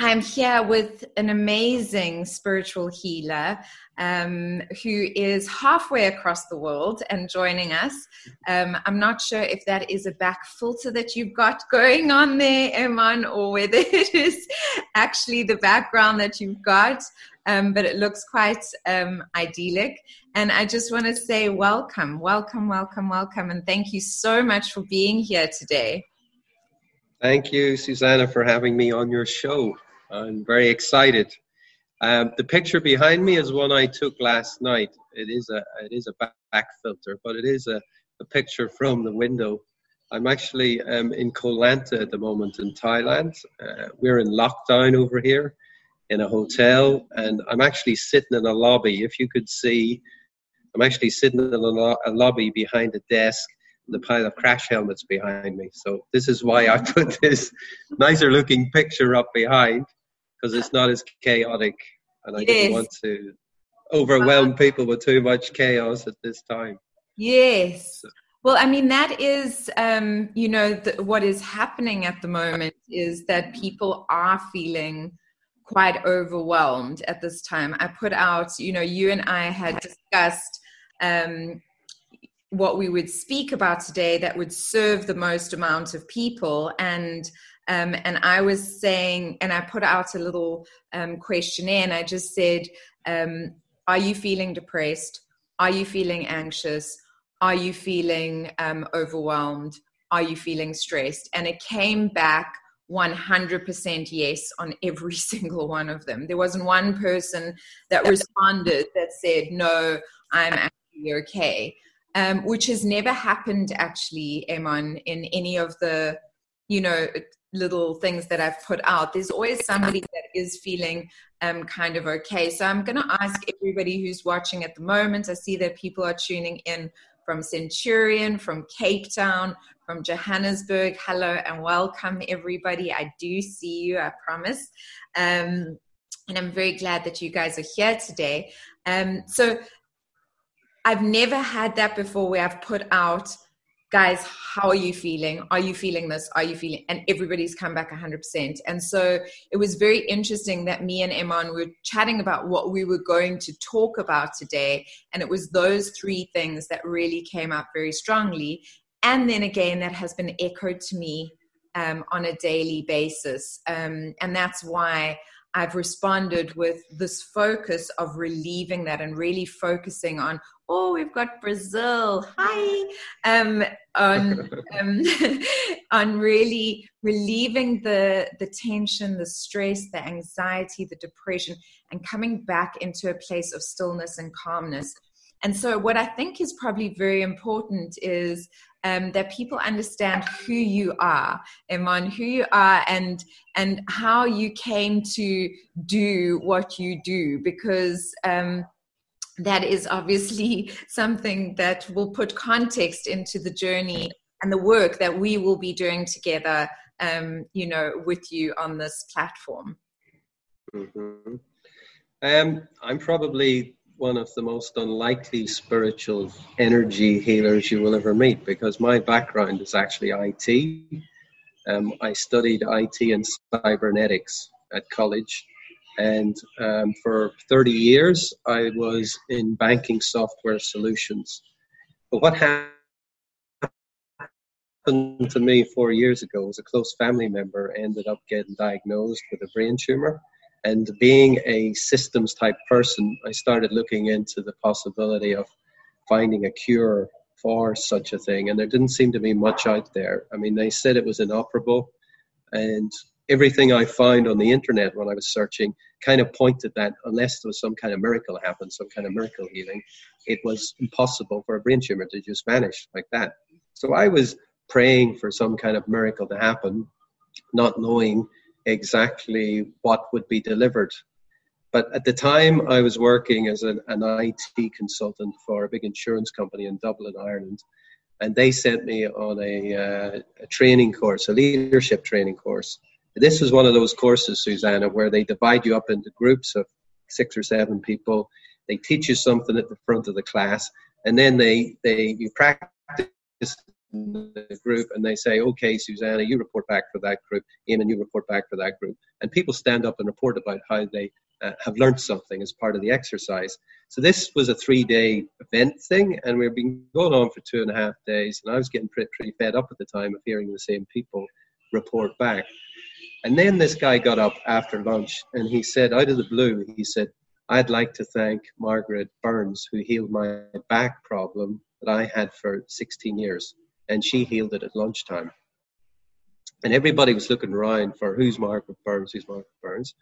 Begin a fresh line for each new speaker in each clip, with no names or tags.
I'm here with an amazing spiritual healer um, who is halfway across the world and joining us. Um, I'm not sure if that is a back filter that you've got going on there, Eamon, or whether it is actually the background that you've got, um, but it looks quite um, idyllic. And I just want to say welcome, welcome, welcome, welcome, and thank you so much for being here today.
Thank you, Susana, for having me on your show. I'm very excited. Um, the picture behind me is one I took last night. It is a it is a back filter, but it is a, a picture from the window. I'm actually um, in Koh Lanta at the moment in Thailand. Uh, we're in lockdown over here in a hotel, and I'm actually sitting in a lobby. If you could see, I'm actually sitting in a, lo- a lobby behind a desk the pile of crash helmets behind me. So this is why I put this nicer looking picture up behind because it's not as chaotic, and I yes. didn't want to overwhelm people with too much chaos at this time.
Yes. So. Well, I mean, that is, um, you know, the, what is happening at the moment is that people are feeling quite overwhelmed at this time. I put out, you know, you and I had discussed um, what we would speak about today that would serve the most amount of people. And um, and I was saying, and I put out a little um, questionnaire, and I just said, um, "Are you feeling depressed? Are you feeling anxious? Are you feeling um, overwhelmed? Are you feeling stressed?" And it came back 100% yes on every single one of them. There wasn't one person that responded that said, "No, I'm actually okay." Um, which has never happened actually, Eamon, in any of the you know little things that I've put out, there's always somebody that is feeling um, kind of okay. So I'm going to ask everybody who's watching at the moment. I see that people are tuning in from Centurion, from Cape Town, from Johannesburg. Hello and welcome, everybody. I do see you, I promise. Um, and I'm very glad that you guys are here today. Um, so I've never had that before where I've put out guys how are you feeling? Are you feeling this? Are you feeling and everybody's come back 100% and so it was very interesting that me and Eamon were chatting about what we were going to talk about today. And it was those three things that really came up very strongly. And then again that has been echoed to me um, on a daily basis. Um, and that's why I've responded with this focus of relieving that and really focusing on, oh, we've got Brazil, hi, um, on um, on really relieving the the tension, the stress, the anxiety, the depression, and coming back into a place of stillness and calmness. And so, what I think is probably very important is um, that people understand who you are, Eamon, who you are, and and how you came to do what you do, because. Um, that is obviously something that will put context into the journey and the work that we will be doing together um, you know with you on this platform
mm-hmm. um, i'm probably one of the most unlikely spiritual energy healers you will ever meet because my background is actually IT. Um, I studied IT and cybernetics at college, and um, for 30 years I was in banking software solutions. But what happened to me four years ago was a close family member ended up getting diagnosed with a brain tumor and being a systems type person, I started looking into the possibility of finding a cure for such a thing. And there didn't seem to be much out there. I mean, they said it was inoperable. And everything I found on the internet when I was searching kind of pointed that unless there was some kind of miracle happen, some kind of miracle healing, it was impossible for a brain tumor to just vanish like that. So I was praying for some kind of miracle to happen, not knowing exactly what would be delivered. But at the time, I was working as an, an IT consultant for a big insurance company in Dublin, Ireland. And they sent me on a, uh, a training course, a leadership training course. This was one of those courses, Susana, where they divide you up into groups of six or seven people. They teach you something at the front of the class, and then they, they you practice the group and they say, okay, Susana, you report back for that group. Eamon, you report back for that group. And people stand up and report about how they uh, have learned something as part of the exercise. So this was a three-day event thing, and we've been going on for two and a half days. And I was getting pretty, pretty fed up at the time of hearing the same people report back. And then this guy got up after lunch and he said, out of the blue, he said, I'd like to thank Margaret Burns, who healed my back problem that I had for 16 years and she healed it at lunchtime. And everybody was looking around for who's Margaret Burns, who's Margaret Burns.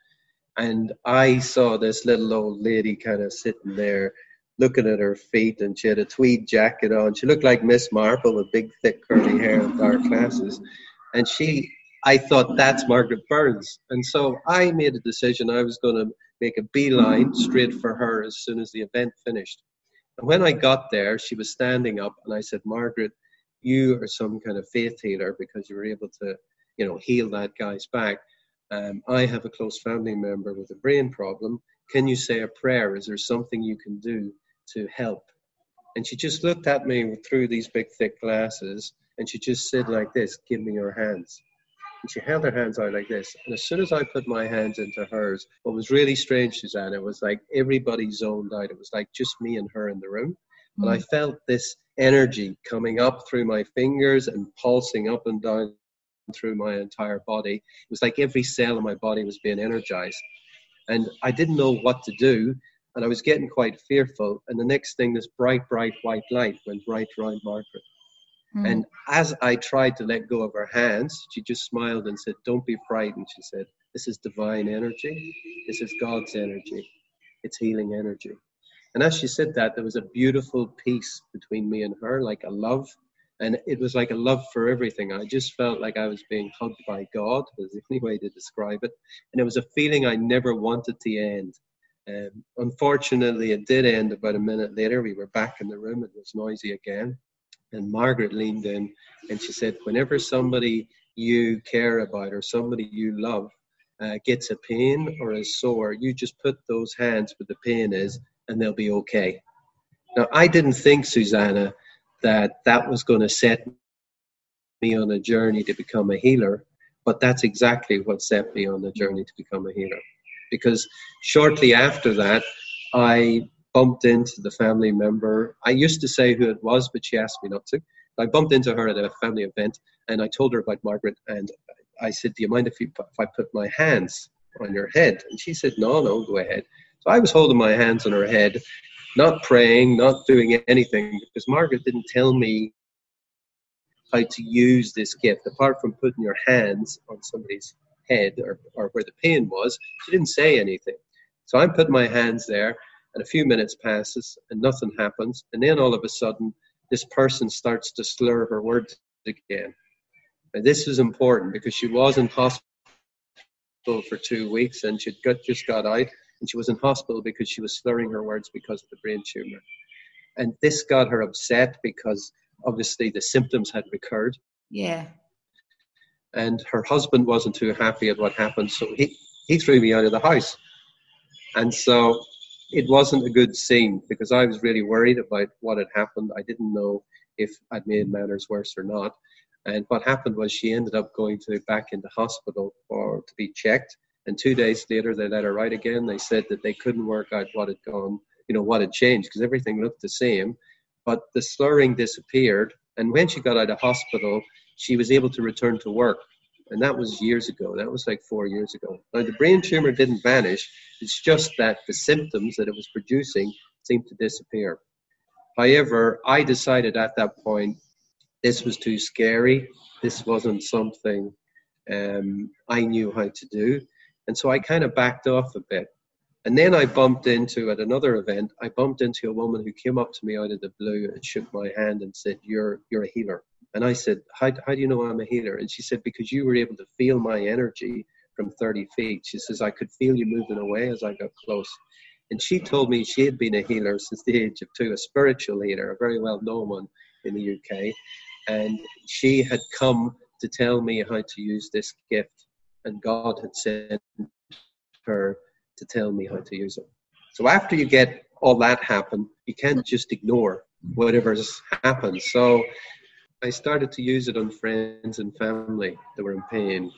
And I saw this little old lady kind of sitting there looking at her feet, and she had a tweed jacket on. She looked like Miss Marple with big, thick, curly hair and dark glasses. And she, I thought, that's Margaret Burns. And so I made a decision I was going to make a beeline straight for her as soon as the event finished. And when I got there, she was standing up, and I said, Margaret, you are some kind of faith healer because you were able to, you know, heal that guy's back. Um, I have a close family member with a brain problem. Can you say a prayer? Is there something you can do to help? And she just looked at me through these big, thick glasses and she just said like this, Give me your hands. And she held her hands out like this. And as soon as I put my hands into hers, what was really strange, Suzanne, it was like everybody zoned out. It was like just me and her in the room. Mm. And I mm. felt this energy coming up through my fingers and pulsing up and down through my entire body. It was like every cell in my body was being energized. And I didn't know what to do. And I was getting quite fearful. And the next thing, this bright, bright white light went right around Margaret. Mm. And as I tried to let go of her hands, she just smiled and said, Don't be frightened. She said, This is divine energy. This is God's energy. It's healing energy. And as she said that, there was a beautiful peace between me and her, like a love. And it was like a love for everything. I just felt like I was being hugged by God, was the only way to describe it. And it was a feeling I never wanted to end. Um, unfortunately, it did end about a minute later. We were back in the room, it was noisy again. And Margaret leaned in and she said, Whenever somebody you care about or somebody you love uh, gets a pain or is sore, you just put those hands where the pain is and they'll be okay. Now, I didn't think, Susana, that that was going to set me on a journey to become a healer, but that's exactly what set me on the journey to become a healer. Because shortly after that, I bumped into the family member. I used to say who it was, but she asked me not to. I bumped into her at a family event and I told her about Margaret and I said, Do you mind if, you, if I put my hands on your head? And she said, No, no, go ahead. So I was holding my hands on her head, not praying, not doing anything, because Margaret didn't tell me how to use this gift. Apart from putting your hands on somebody's head or, or where the pain was, she didn't say anything. So I'm putting my hands there, and a few minutes passes, and nothing happens. And then all of a sudden, this person starts to slur her words again. And this is important because she was in hospital for two weeks and she'd got, just got out and she was in hospital because she was slurring her words because of the brain tumor. And this got her upset because obviously the symptoms had recurred.
Yeah.
And her husband wasn't too happy at what happened, so he, he threw me out of the house. And so it wasn't a good scene because I was really worried about what had happened. I didn't know if I'd made matters worse or not. And what happened was she ended up going to back into hospital for to be checked. And two days later, they let her write again. They said that they couldn't work out what had gone, you know, what had changed because everything looked the same. But the slurring disappeared. And when she got out of hospital, she was able to return to work. And that was years ago. That was like four years ago. Now, the brain tumor didn't vanish. It's just that the symptoms that it was producing seemed to disappear. However, I decided at that point this was too scary. This wasn't something um, I knew how to do. And so I kind of backed off a bit. And then I bumped into, at another event, I bumped into a woman who came up to me out of the blue and shook my hand and said, You're, you're a healer. And I said, how, how do you know I'm a healer? And she said, Because you were able to feel my energy from 30 feet. She says, I could feel you moving away as I got close. And she told me she had been a healer since the age of two, a spiritual healer, a very well known one in the UK. And she had come to tell me how to use this gift and God had sent her to tell me how to use it. So after you get all that happen, you can't just ignore whatever's happened. So I started to use it on friends and family that were in pain,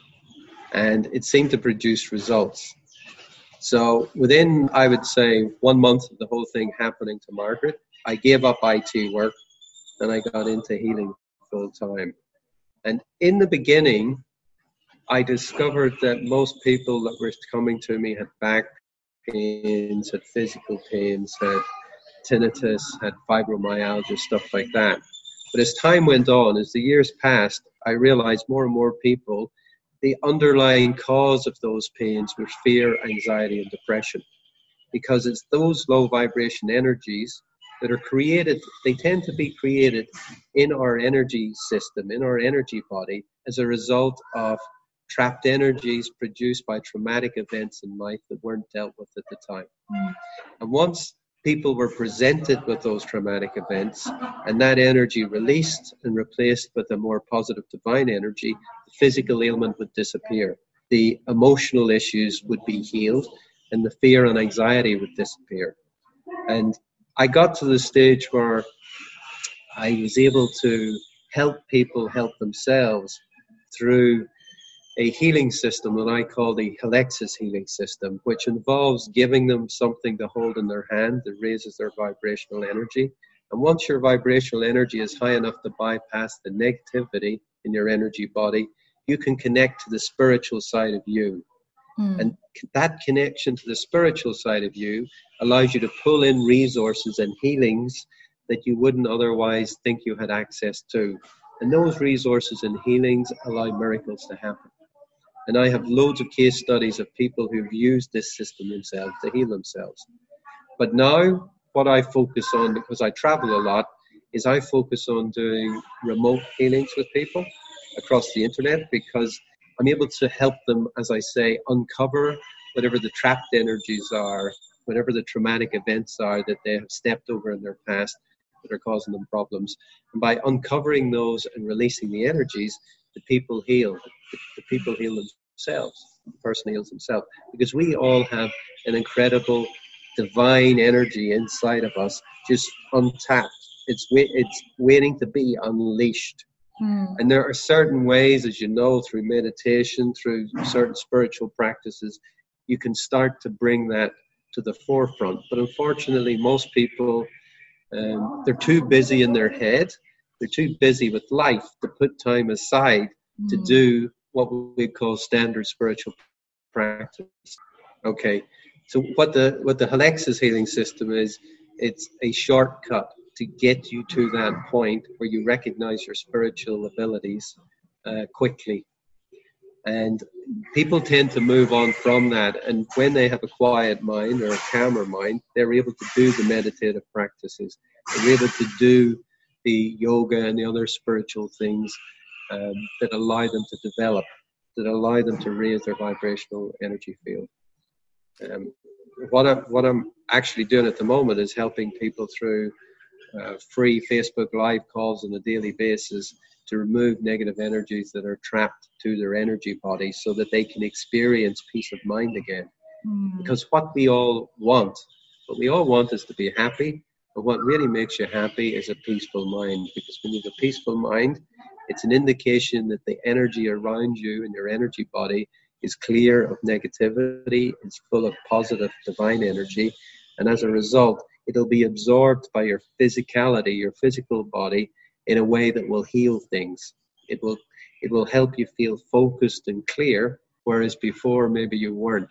and it seemed to produce results. So within, I would say, one month of the whole thing happening to Margaret, I gave up IT work and I got into healing full time. And in the beginning, I discovered that most people that were coming to me had back pains, had physical pains, had tinnitus, had fibromyalgia, stuff like that. But as time went on, as the years passed, I realized more and more people, the underlying cause of those pains was fear, anxiety, and depression. Because it's those low vibration energies that are created, they tend to be created in our energy system, in our energy body, as a result of trapped energies produced by traumatic events in life that weren't dealt with at the time. Mm. And once people were presented with those traumatic events and that energy released and replaced with a more positive divine energy, the physical ailment would disappear. The emotional issues would be healed and the fear and anxiety would disappear. And I got to the stage where I was able to help people help themselves through a healing system that I call the Healexus healing system, which involves giving them something to hold in their hand that raises their vibrational energy. And once your vibrational energy is high enough to bypass the negativity in your energy body, you can connect to the spiritual side of you. Mm. And that connection to the spiritual side of you allows you to pull in resources and healings that you wouldn't otherwise think you had access to. And those resources and healings allow miracles to happen. And I have loads of case studies of people who've used this system themselves to heal themselves. But now, what I focus on, because I travel a lot, is I focus on doing remote healings with people across the internet because I'm able to help them, as I say, uncover whatever the trapped energies are, whatever the traumatic events are that they have stepped over in their past that are causing them problems. And by uncovering those and releasing the energies, the people heal. The, people heal themselves. The person heals himself. Because we all have an incredible divine energy inside of us, just untapped. It's, it's waiting to be unleashed. Mm. And there are certain ways, as you know, through meditation, through certain spiritual practices, you can start to bring that to the forefront. But unfortunately, most people, um, they're too busy in their head they're too busy with life to put time aside mm. to do what we call standard spiritual practice. Okay, so what the what the Healexus healing system is, it's a shortcut to get you to that point where you recognize your spiritual abilities uh, quickly. And people tend to move on from that. And when they have a quiet mind or a calmer mind, they're able to do the meditative practices. They're able to do the yoga and the other spiritual things um, that allow them to develop, that allow them to raise their vibrational energy field. Um, what I'm what I'm actually doing at the moment is helping people through uh, free Facebook live calls on a daily basis to remove negative energies that are trapped to their energy body so that they can experience peace of mind again. Mm. Because what we all want, what we all want is to be happy, but what really makes you happy is a peaceful mind because when you have a peaceful mind, it's an indication that the energy around you and your energy body is clear of negativity, it's full of positive divine energy, and as a result, it'll be absorbed by your physicality, your physical body, in a way that will heal things. It will it will help you feel focused and clear, whereas before maybe you weren't.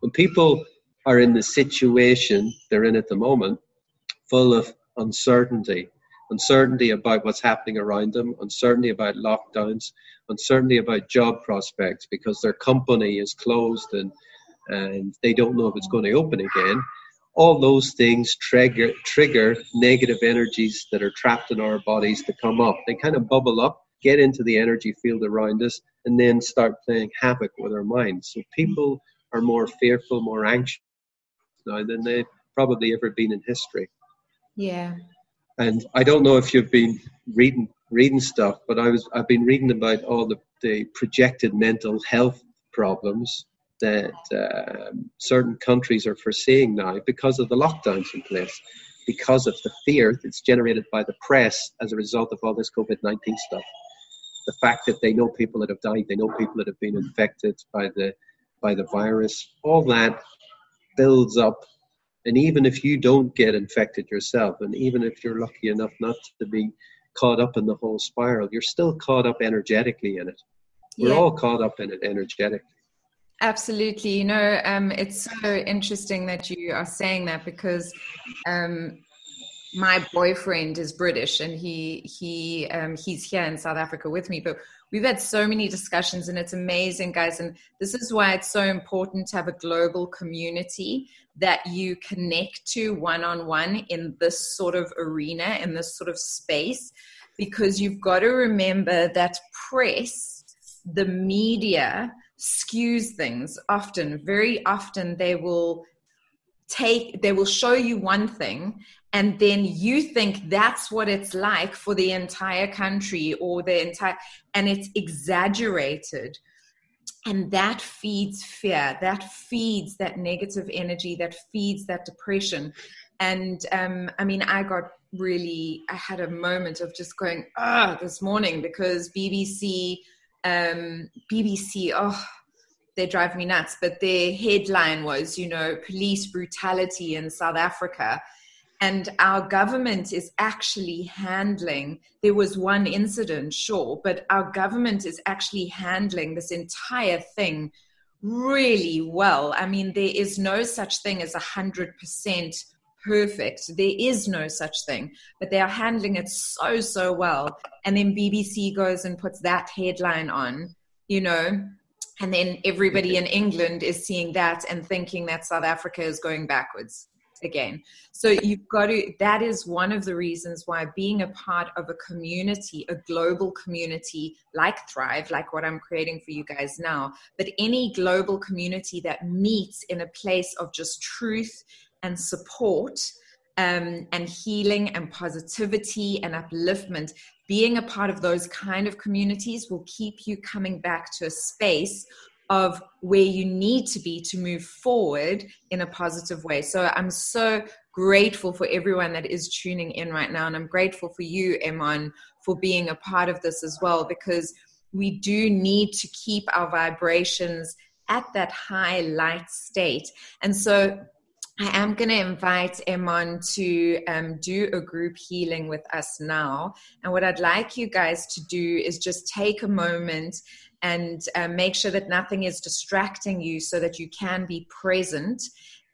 When people are in the situation they're in at the moment, full of uncertainty uncertainty about what's happening around them, uncertainty about lockdowns, uncertainty about job prospects because their company is closed and and they don't know if it's going to open again. All those things trigger trigger negative energies that are trapped in our bodies to come up. They kind of bubble up, get into the energy field around us, and then start playing havoc with our minds. So people are more fearful, more anxious now than they've probably ever been in history.
Yeah.
And I don't know if you've been reading reading stuff, but I was I've been reading about all the, the projected mental health problems that uh, certain countries are foreseeing now because of the lockdowns in place. because of the fear that's generated by the press as a result of all this COVID 19 stuff. The fact that they know people that have died, they know people that have been infected by the by the virus, all that builds up. And even if you don't get infected yourself, and even if you're lucky enough not to be caught up in the whole spiral, you're still caught up energetically in it. We're yeah. all caught up in it energetically.
Absolutely. You know, um, it's so interesting that you are saying that because um, my boyfriend is British and he he um, he's here in South Africa with me. But we've had so many discussions and it's amazing, guys. And this is why it's so important to have a global community that you connect to one on one in this sort of arena, in this sort of space, because you've got to remember that press, the media, skews things often very often they will take they will show you one thing and then you think that's what it's like for the entire country or the entire and it's exaggerated. And that feeds fear that feeds that negative energy that feeds that depression. And um, i mean i got really i had a moment of just going ah this morning because bbc um, BBC, oh, they drive me nuts. But their headline was, you know, police brutality in South Africa. And our government is actually handling, there was one incident, sure, but our government is actually handling this entire thing really well. I mean, there is no such thing as a 100% perfect. There is no such thing, but they are handling it so, so well. And then BBC goes and puts that headline on, you know, and then everybody in England is seeing that and thinking that South Africa is going backwards again. So you've got to, that is one of the reasons why being a part of a community, a global community like Thrive, like what I'm creating for you guys now, but any global community that meets in a place of just truth and support um, and healing and positivity and upliftment, being a part of those kind of communities will keep you coming back to a space of where you need to be to move forward in a positive way. So I'm so grateful for everyone that is tuning in right now. And I'm grateful for you, Eamon, for being a part of this as well, because we do need to keep our vibrations at that high light state. And so I am going to invite Eamon to um, do a group healing with us now. And what I'd like you guys to do is just take a moment and uh, make sure that nothing is distracting you so that you can be present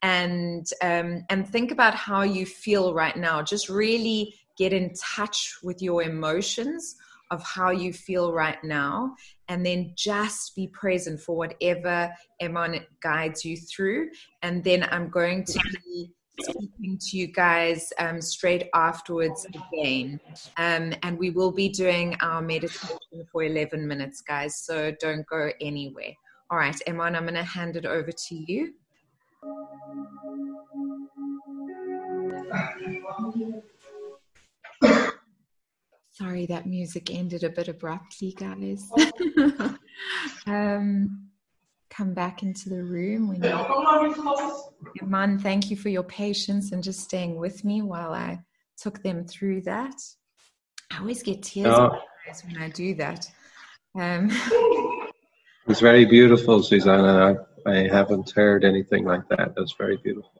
and um, and think about how you feel right now just really get in touch with your emotions of how you feel right now and then just be present for whatever Eamon guides you through. And then I'm going to be speaking to you guys um, straight afterwards again. Um, and we will be doing our meditation for 11 minutes, guys. So don't go anywhere. All right, Eamon, I'm going to hand it over to you. Sorry, that music ended a bit abruptly, guys. um, come back into the room when you Man, thank you for your patience and just staying with me while I took them through that. I always get tears oh. when I do that. Um,
it's very beautiful, Susana. I, I haven't heard anything like that. That's very beautiful.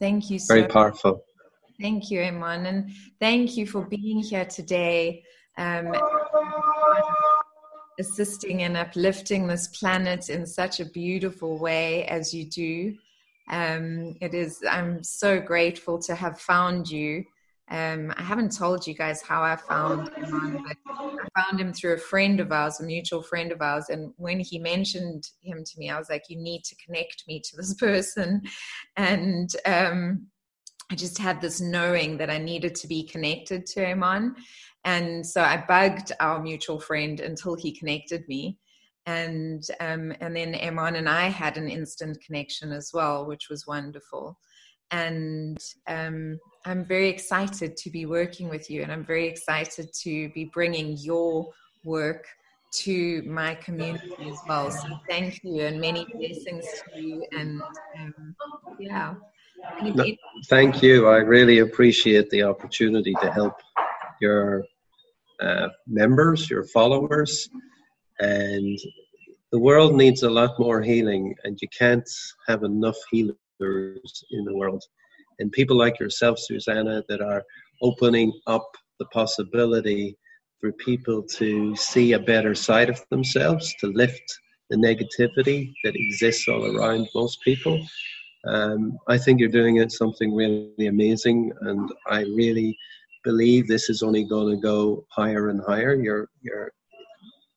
Thank you. So
very powerful.
Thank you, Eamon, and thank you for being here today, um, assisting and uplifting this planet in such a beautiful way as you do. Um, it is. I'm so grateful to have found you. Um, I haven't told you guys how I found him, but I found him through a friend of ours, a mutual friend of ours. And when he mentioned him to me, I was like, "You need to connect me to this person." And um, I just had this knowing that I needed to be connected to Eamon. And so I bugged our mutual friend until he connected me. And um, and then Eamon and I had an instant connection as well, which was wonderful. And um, I'm very excited to be working with you, and I'm very excited to be bringing your work to my community as well. So thank you, and many blessings to you. And um, yeah.
No, thank you. I really appreciate the opportunity to help your uh, members, your followers, and the world needs a lot more healing, and you can't have enough healers in the world. And people like yourself, Susana, that are opening up the possibility for people to see a better side of themselves, to lift the negativity that exists all around most people. Um, I think you're doing it something really amazing, and I really believe this is only going to go higher and higher. Your your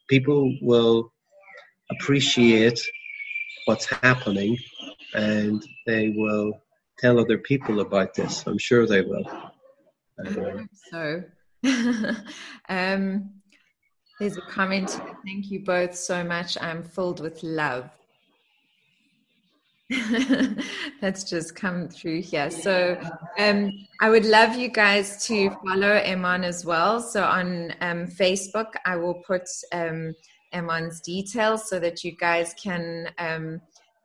people will appreciate what's happening, and they will tell other people about this. I'm sure they will.
Um, so, um, there's a comment. Thank you both so much. I'm filled with love. That's just come through here. So um, I would love you guys to follow Eamon as well. So on um, Facebook, I will put um, Eamon's details so that you guys can um,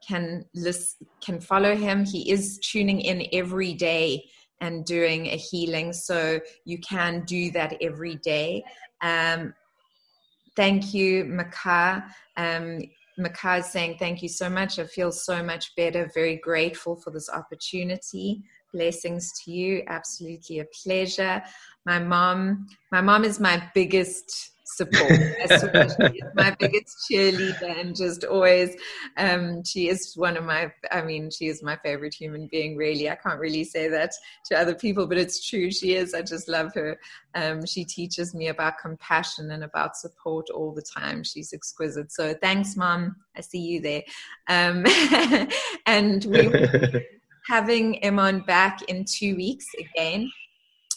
can list, can follow him. He is tuning in every day and doing a healing, so you can do that every day. Um, thank you, Maka. Is saying, Thank you so much. I feel so much better. Very grateful for this opportunity. Blessings to you. Absolutely a pleasure. My mom, my mom is my biggest support. my biggest cheerleader and just always, um, she is one of my, I mean, she is my favorite human being, really. I can't really say that to other people, but it's true. She is. I just love her. Um, she teaches me about compassion and about support all the time. She's exquisite. So thanks, Mom. I see you there. Um, and we having Eamon back in two weeks again.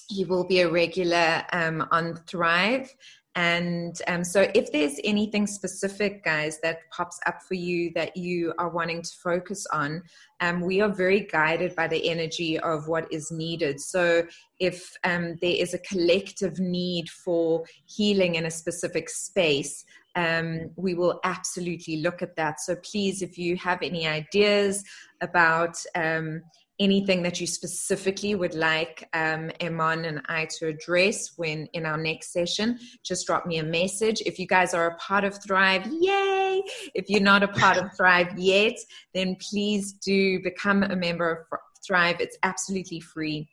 He will be a regular um, on Thrive. And um, so, if there's anything specific, guys, that pops up for you that you are wanting to focus on, um, we are very guided by the energy of what is needed. So, if um, there is a collective need for healing in a specific space, um, we will absolutely look at that. So, please, if you have any ideas about um, anything that you specifically would like um, Eamon and I to address when in our next session, just drop me a message. If you guys are a part of Thrive, yay! If you're not a part of Thrive yet, then please do become a member of Thrive. It's absolutely free.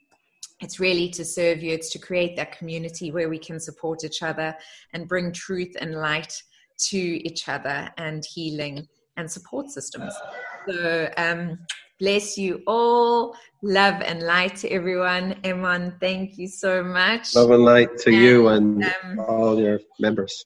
It's really to serve you. It's to create that community where we can support each other and bring truth and light to each other and healing and support systems. So, um, Bless you all. Love and light to everyone. Eamon, thank you so much.
Love and light to and, you and um, all your members.